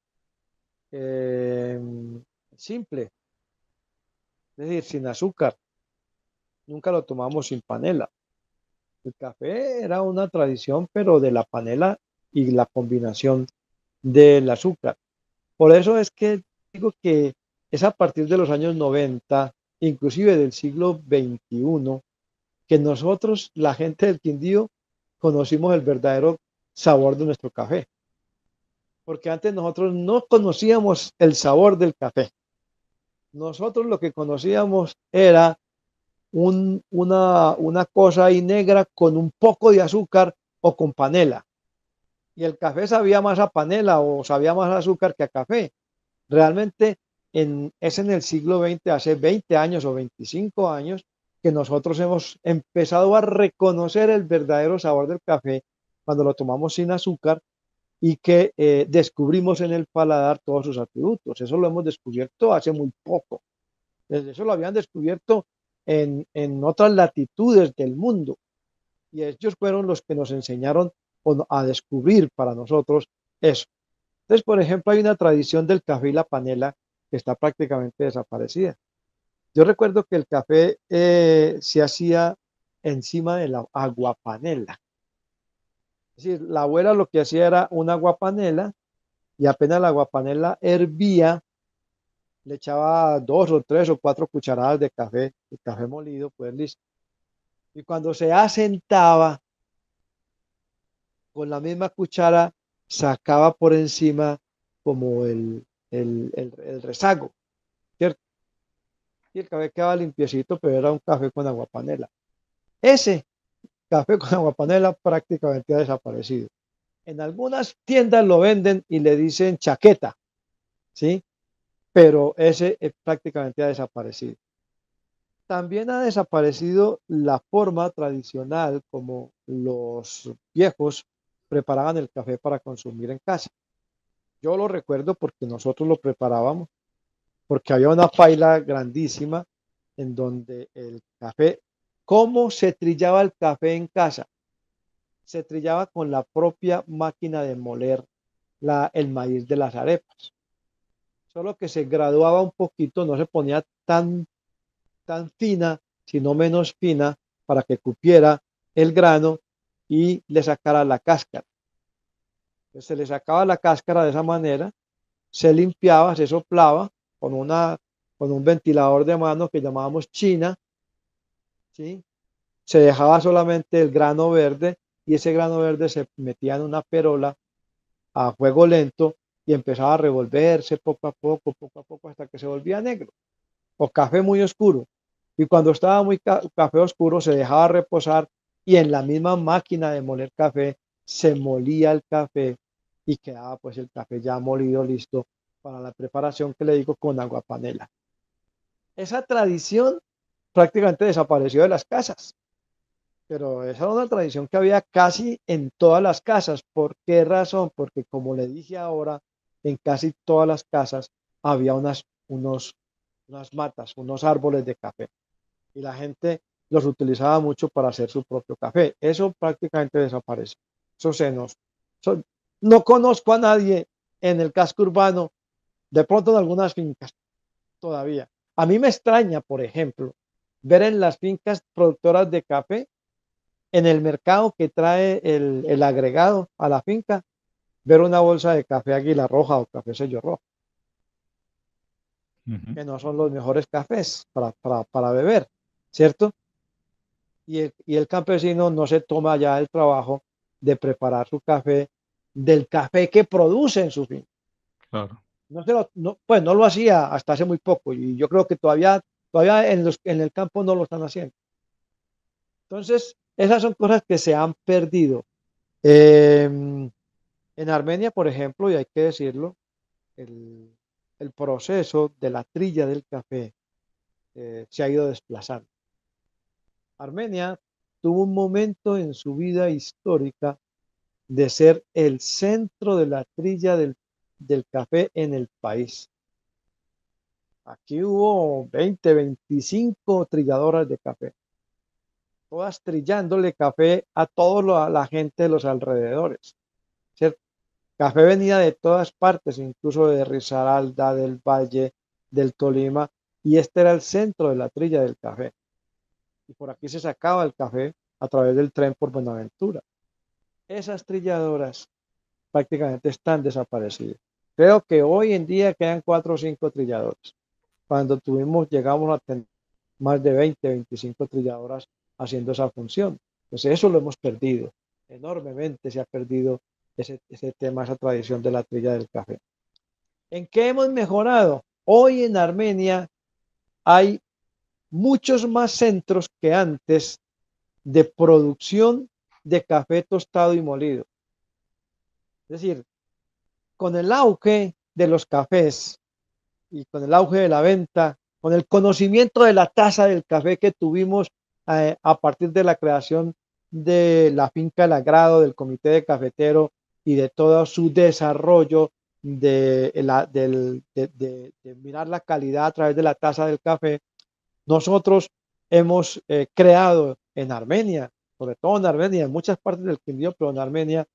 eh, simple, es decir, sin azúcar. Nunca lo tomamos sin panela. El café era una tradición, pero de la panela y la combinación del azúcar. Por eso es que digo que es a partir de los años 90, inclusive del siglo XXI, que nosotros, la gente del Quindío, conocimos el verdadero sabor de nuestro café. Porque antes nosotros no conocíamos el sabor del café. Nosotros lo que conocíamos era una, cosa ahí negra con un poco de azúcar o con panela. Y el café sabía más a panela o sabía más a azúcar que a café. Realmente en, es en el siglo XX, hace 20 años o 25 años, que nosotros hemos empezado a reconocer el verdadero sabor del café cuando lo tomamos sin azúcar y que eh, descubrimos en el paladar todos sus atributos. Eso lo hemos descubierto hace muy poco. Eso lo habían descubierto en, en otras latitudes del mundo. Y ellos fueron los que nos enseñaron a descubrir para nosotros eso. Entonces, por ejemplo, hay una tradición del café y la panela que está prácticamente desaparecida. Yo recuerdo que el café eh, se hacía encima de la aguapanela. Decir, la abuela lo que hacía era una aguapanela y apenas la aguapanela hervía, le echaba dos o tres o cuatro cucharadas de café, de café molido, pues listo. Y cuando se asentaba, con la misma cuchara sacaba por encima como el, el, rezago, ¿cierto? Y el café quedaba limpiecito, pero era un café con aguapanela. Ese café con aguapanela prácticamente ha desaparecido. En algunas tiendas lo venden y le dicen chaqueta, ¿sí? Pero ese eh, prácticamente ha desaparecido. También ha desaparecido la forma tradicional como los viejos preparaban el café para consumir en casa. Yo lo recuerdo porque nosotros lo preparábamos, porque había una paila grandísima en donde el café, ¿cómo se trillaba el café en casa? Se trillaba con la propia máquina de moler el maíz de las arepas. Solo que se graduaba un poquito, no se ponía tan, tan fina, sino menos fina, para que cupiera el grano y le sacara la cáscara se le sacaba la cáscara de esa manera, se limpiaba, se soplaba con, una, con un ventilador de mano que llamábamos china, se dejaba solamente el grano verde y ese grano verde se metía en una perola a fuego lento y empezaba a revolverse poco a poco, poco a poco, hasta que se volvía negro o café muy oscuro. Y cuando estaba muy café oscuro se dejaba reposar y en la misma máquina de moler café se molía el café y quedaba pues el café ya molido listo para la preparación que le digo con agua panela. Esa tradición prácticamente desapareció de las casas, pero esa era una tradición que había casi en todas las casas. ¿Por qué razón? Porque como le dije ahora, en casi todas las casas había unas, unos, unas matas, unos árboles de café y la gente los utilizaba mucho para hacer su propio café. Eso prácticamente desapareció. Eso se nos, no conozco a nadie en el casco urbano, de pronto en algunas fincas todavía. A mí me extraña, por ejemplo, ver en las fincas productoras de café, en el mercado que trae el, agregado a la finca, ver una bolsa de café águila roja o café sello rojo, que no son los mejores cafés para, beber, ¿cierto? Y el, y el campesino no se toma ya el trabajo de preparar su café del café que produce en su fin. Claro. No, no, pues no lo hacía hasta hace muy poco y yo creo que todavía, todavía en, los, el campo no lo están haciendo. Entonces, esas son cosas que se han perdido. Em, en Armenia, por ejemplo, y hay que decirlo, el, el proceso de la trilla del café eh, se ha ido desplazando. Armenia tuvo un momento en su vida histórica de ser el centro de la trilla del, café en el país. Aquí hubo 20, 25 trilladoras de café, todas trillándole café a toda la gente de los alrededores. Café venía de todas partes, incluso de Risaralda, del Valle, del Tolima, y este era el centro de la trilla del café. Y por aquí se sacaba el café a través del tren por Buenaventura esas trilladoras prácticamente están desaparecidas. Creo que hoy en día quedan cuatro o cinco trilladoras. Cuando tuvimos, llegamos a tener más de 20, 25 trilladoras haciendo esa función. Pues eso lo hemos perdido. Enormemente se ha perdido ese, ese tema, esa tradición de la trilla del café. ¿En qué hemos mejorado? Hoy en Armenia hay muchos más centros que antes de producción de café tostado y molido. Es decir, con el auge de los cafés y con el auge de la venta, con el conocimiento de la taza del café que tuvimos eh, a partir de la creación de la finca del agrado, del comité de cafetero y de todo su desarrollo de, la, mirar la calidad a través de la taza del café, nosotros hemos eh, creado en Armenia, sobre todo en Armenia, en muchas partes del Quindío, pero en Armenia,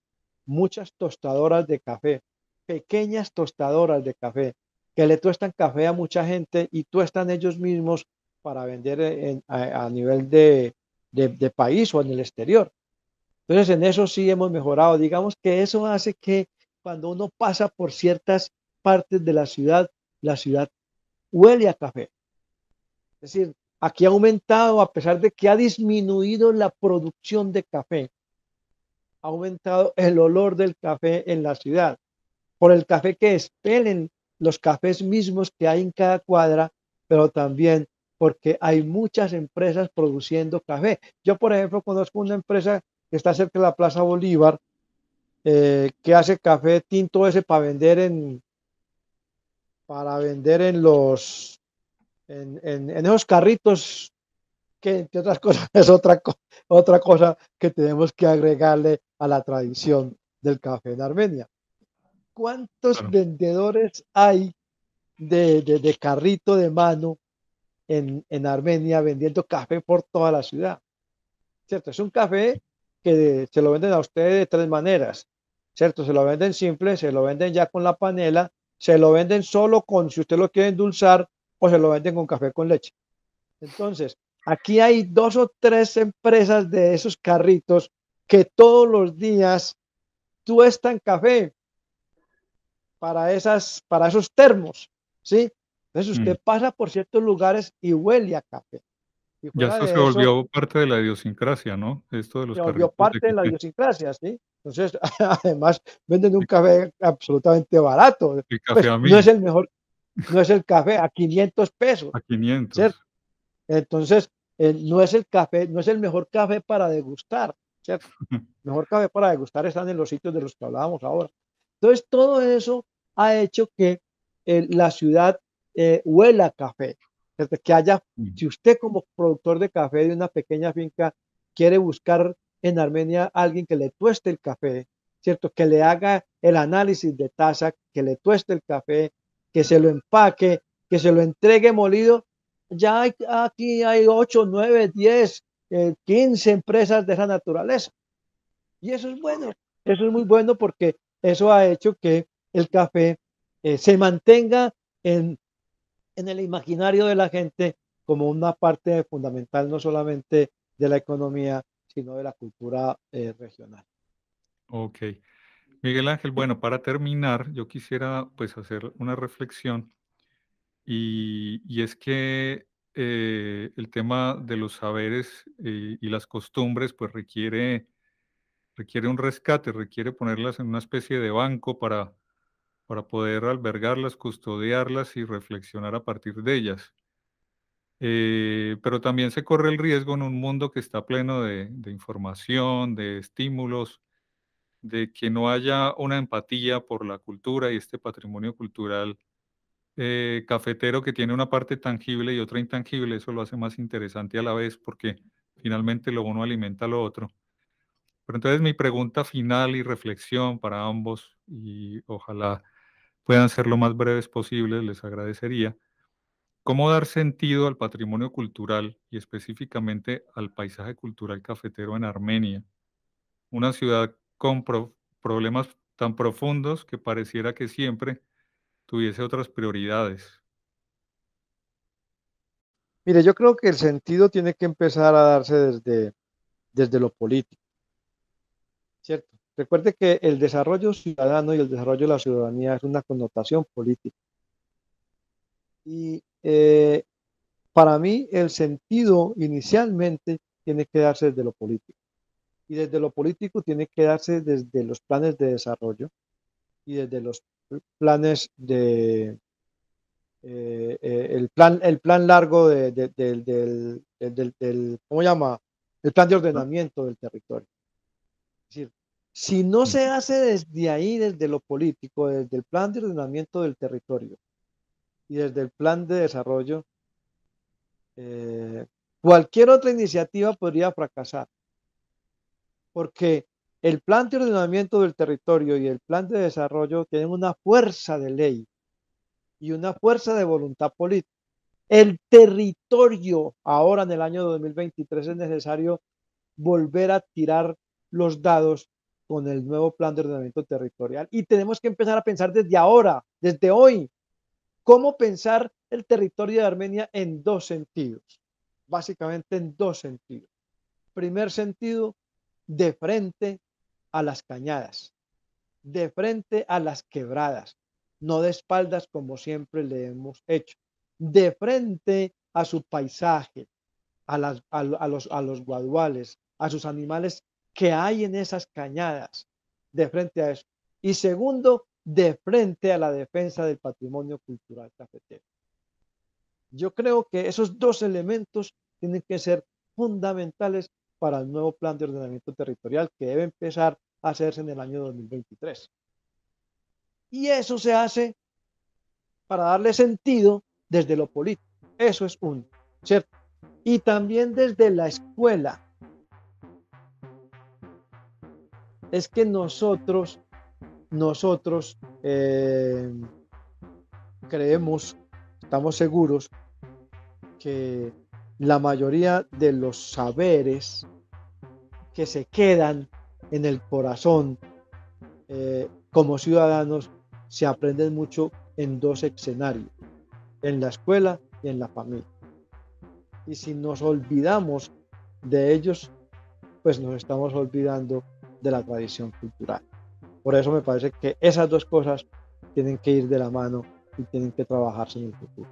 muchas tostadoras de café, pequeñas tostadoras de café, que le tuestan café a mucha gente y tuestan ellos mismos para vender a, nivel de, de, país o en el exterior. Entonces, en eso sí hemos mejorado. Digamos que eso hace que cuando uno pasa por ciertas partes de la ciudad, la ciudad huele a café. Es decir, aquí ha aumentado, a pesar de que ha disminuido la producción de café, ha aumentado el olor del café en la ciudad, por el café que espelen los cafés mismos que hay en cada cuadra, pero también porque hay muchas empresas produciendo café. Yo, por ejemplo, conozco una empresa que está cerca de la Plaza Bolívar, eh, que hace café tinto ese para vender en para vender en los en, en, esos carritos que entre otras cosas es otra, otra cosa que tenemos que agregarle a la tradición del café en Armenia. ¿Cuántos vendedores hay de, de, de, carrito de mano en, en, Armenia vendiendo café por toda la ciudad? ¿Cierto? Es un café que se lo venden a ustedes de tres maneras. ¿cierto? Se lo venden simple, se lo venden ya con la panela, se lo venden solo con, si usted lo quiere endulzar, o se lo venden con café con leche. Entonces, aquí hay dos o tres empresas de esos carritos que todos los días tuestan café para, esas, para esos termos, ¿sí? Entonces usted mm. pasa por ciertos lugares y huele a café. ya eso se volvió parte de la idiosincrasia, ¿no? Esto de los se volvió parte de la idiosincrasia, ¿sí? Entonces, además, venden un café absolutamente barato. Pues, no es el mejor, no es el café a 500 pesos. A 500. Entonces, eh, no es el café, no es el mejor café para degustar, ¿cierto? mejor café para degustar están en los sitios de los que hablábamos ahora. Entonces, todo eso ha hecho que eh, la ciudad eh, huela café. Que haya, mm. si usted como productor de café de una pequeña finca quiere buscar en Armenia alguien que le tueste el café, ¿cierto? Que le haga el análisis de taza, que le tueste el café, que se lo empaque, que se lo entregue molido. Ya hay, aquí hay 8, 9, 10, 15 empresas de esa naturaleza. Y eso es bueno, eso es muy bueno porque eso ha hecho que el café eh, se mantenga en, en el imaginario de la gente como una parte fundamental no solamente de la economía, sino de la cultura eh, regional. Ok. Miguel Ángel, bueno, para terminar, yo quisiera pues hacer una reflexión y, es que eh, el tema de los saberes y las costumbres pues requiere, requiere un rescate, requiere ponerlas en una especie de banco para, para poder albergarlas, custodiarlas y reflexionar a partir de ellas. Eh, pero también se corre el riesgo en un mundo que está pleno de, información, de estímulos, de que no haya una empatía por la cultura y este patrimonio cultural eh, cafetero que tiene una parte tangible y otra intangible. Eso lo hace más interesante a la vez porque finalmente lo uno alimenta lo otro. Pero entonces mi pregunta final y reflexión para ambos, y ojalá puedan ser lo más breves posibles, les agradecería ¿Cómo dar sentido al patrimonio cultural y específicamente al paisaje cultural cafetero en Armenia? Una ciudad con problemas tan profundos que pareciera que siempre tuviese otras prioridades. Mire, yo creo que el sentido tiene que empezar a darse desde, desde lo político. ¿Cierto? Recuerde que el desarrollo ciudadano y el desarrollo de la ciudadanía es una connotación política. Y eh, para mí el sentido inicialmente tiene que darse desde lo político. Y desde lo político tiene que darse desde los planes de desarrollo y desde los planes de, eh, eh, el, plan, el plan largo de, del, del, ¿cómo llama? El plan de ordenamiento del territorio. Es decir, si no se hace desde ahí, desde lo político, desde el plan de ordenamiento del territorio y desde el plan de desarrollo, eh, cualquier otra iniciativa podría fracasar. Porque el plan de ordenamiento del territorio y el plan de desarrollo tienen una fuerza de ley y una fuerza de voluntad política. El territorio ahora en el año 2023 es necesario volver a tirar los dados con el nuevo plan de ordenamiento territorial y tenemos que empezar a pensar desde ahora, desde hoy, cómo pensar el territorio de Armenia en dos sentidos, básicamente en dos sentidos. Primer sentido, de frente a las cañadas, de frente a las quebradas, no de espaldas como siempre le hemos hecho, de frente a su paisaje, a, los, a los guaduales, a sus animales que hay en esas cañadas, de frente a eso. Y segundo, de frente a la defensa del patrimonio cultural cafetero. Yo creo que esos dos elementos tienen que ser fundamentales para el nuevo plan de ordenamiento territorial que debe empezar a hacerse en el año 2023. Y eso se hace para darle sentido desde lo político. Eso es uno, ¿cierto? Y también desde la escuela. Es que nosotros, nosotros eh, creemos, estamos seguros que la mayoría de los saberes que se quedan en el corazón eh, como ciudadanos se aprenden mucho en dos escenarios, en la escuela y en la familia. Y si nos olvidamos de ellos, pues nos estamos olvidando de la tradición cultural. Por eso me parece que esas dos cosas tienen que ir de la mano y tienen que trabajarse en el futuro.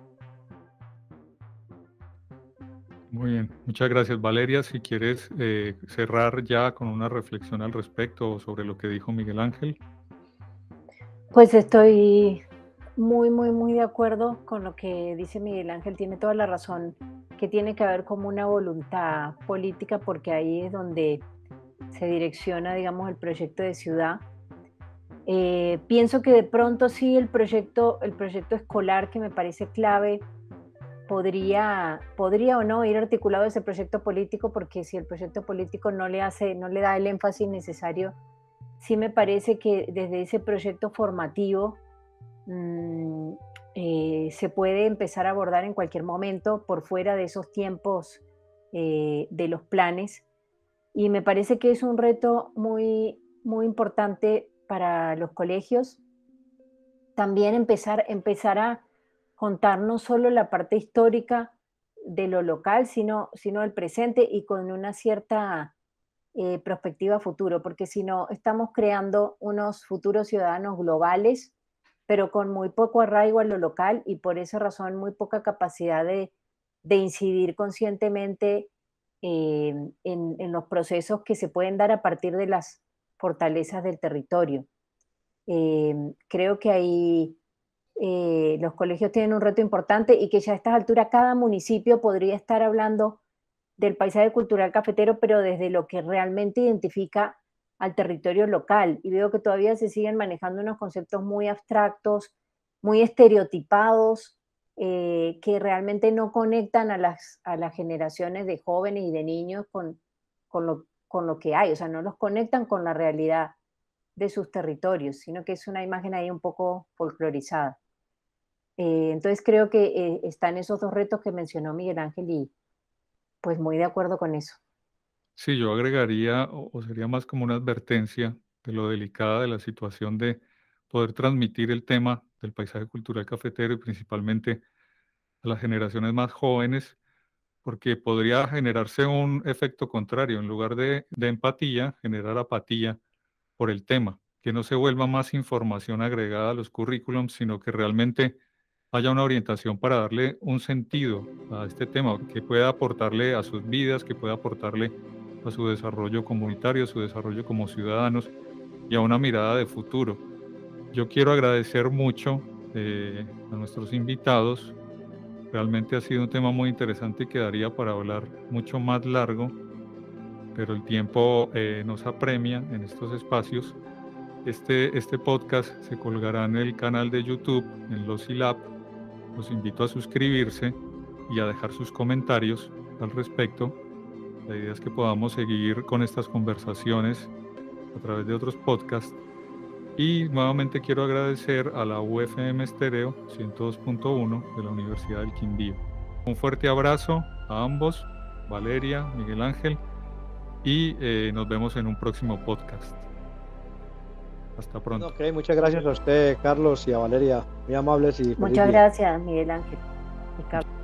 Muy bien, muchas gracias Valeria. Si quieres eh, cerrar ya con una reflexión al respecto sobre lo que dijo Miguel Ángel. Pues estoy muy, muy, muy de acuerdo con lo que dice Miguel Ángel. Tiene toda la razón que tiene que haber como una voluntad política porque ahí es donde se direcciona, digamos, el proyecto de ciudad. Eh, pienso que de pronto sí el proyecto, el proyecto escolar que me parece clave podría, podría o no ir articulado ese proyecto político porque si el proyecto político no le hace, no le da el énfasis necesario sí me parece que desde ese proyecto formativo mm, eh, se puede empezar a abordar en cualquier momento por fuera de esos tiempos eh, de los planes. Y me parece que es un reto muy, muy importante para los colegios. También empezar, empezar a contar no solo la parte histórica de lo local, sino, sino el presente y con una cierta eh, perspectiva futuro, porque si no, estamos creando unos futuros ciudadanos globales, pero con muy poco arraigo a lo local y por esa razón muy poca capacidad de, incidir conscientemente eh, en, los procesos que se pueden dar a partir de las fortalezas del territorio. Eh, creo que ahí los colegios tienen un reto importante y que ya a estas alturas cada municipio podría estar hablando del paisaje cultural cafetero, pero desde lo que realmente identifica al territorio local. Y veo que todavía se siguen manejando unos conceptos muy abstractos, muy estereotipados, eh, que realmente no conectan a las, a las generaciones de jóvenes y de niños con, con, lo, con lo que hay, o sea, no los conectan con la realidad de sus territorios, sino que es una imagen ahí un poco folclorizada. Eh, entonces creo que eh, están esos dos retos que mencionó Miguel Ángel y, pues muy de acuerdo con eso. Sí, yo agregaría, o, sería más como una advertencia de lo delicada de la situación de poder transmitir el tema del paisaje cultural cafetero y principalmente a las generaciones más jóvenes, porque podría generarse un efecto contrario, en lugar de, de empatía, generar apatía por el tema, que no se vuelva más información agregada a los currículums, sino que realmente haya una orientación para darle un sentido a este tema, que pueda aportarle a sus vidas, que pueda aportarle a su desarrollo comunitario, a su desarrollo como ciudadanos y a una mirada de futuro. Yo quiero agradecer mucho eh, a nuestros invitados. Realmente ha sido un tema muy interesante y quedaría para hablar mucho más largo, pero el tiempo eh, nos apremia en estos espacios. Este, este podcast se colgará en el canal de YouTube, en los ILAP. Los invito a suscribirse y a dejar sus comentarios al respecto. La idea es que podamos seguir con estas conversaciones a través de otros podcasts. Y nuevamente quiero agradecer a la UFM Estéreo 102.1 de la Universidad del Quindío. Un fuerte abrazo a ambos, Valeria, Miguel Ángel, y eh, nos vemos en un próximo podcast. Hasta pronto. Ok, muchas gracias a usted, Carlos, y a Valeria. Muy amables y Muchas gracias, Miguel Ángel y Carlos.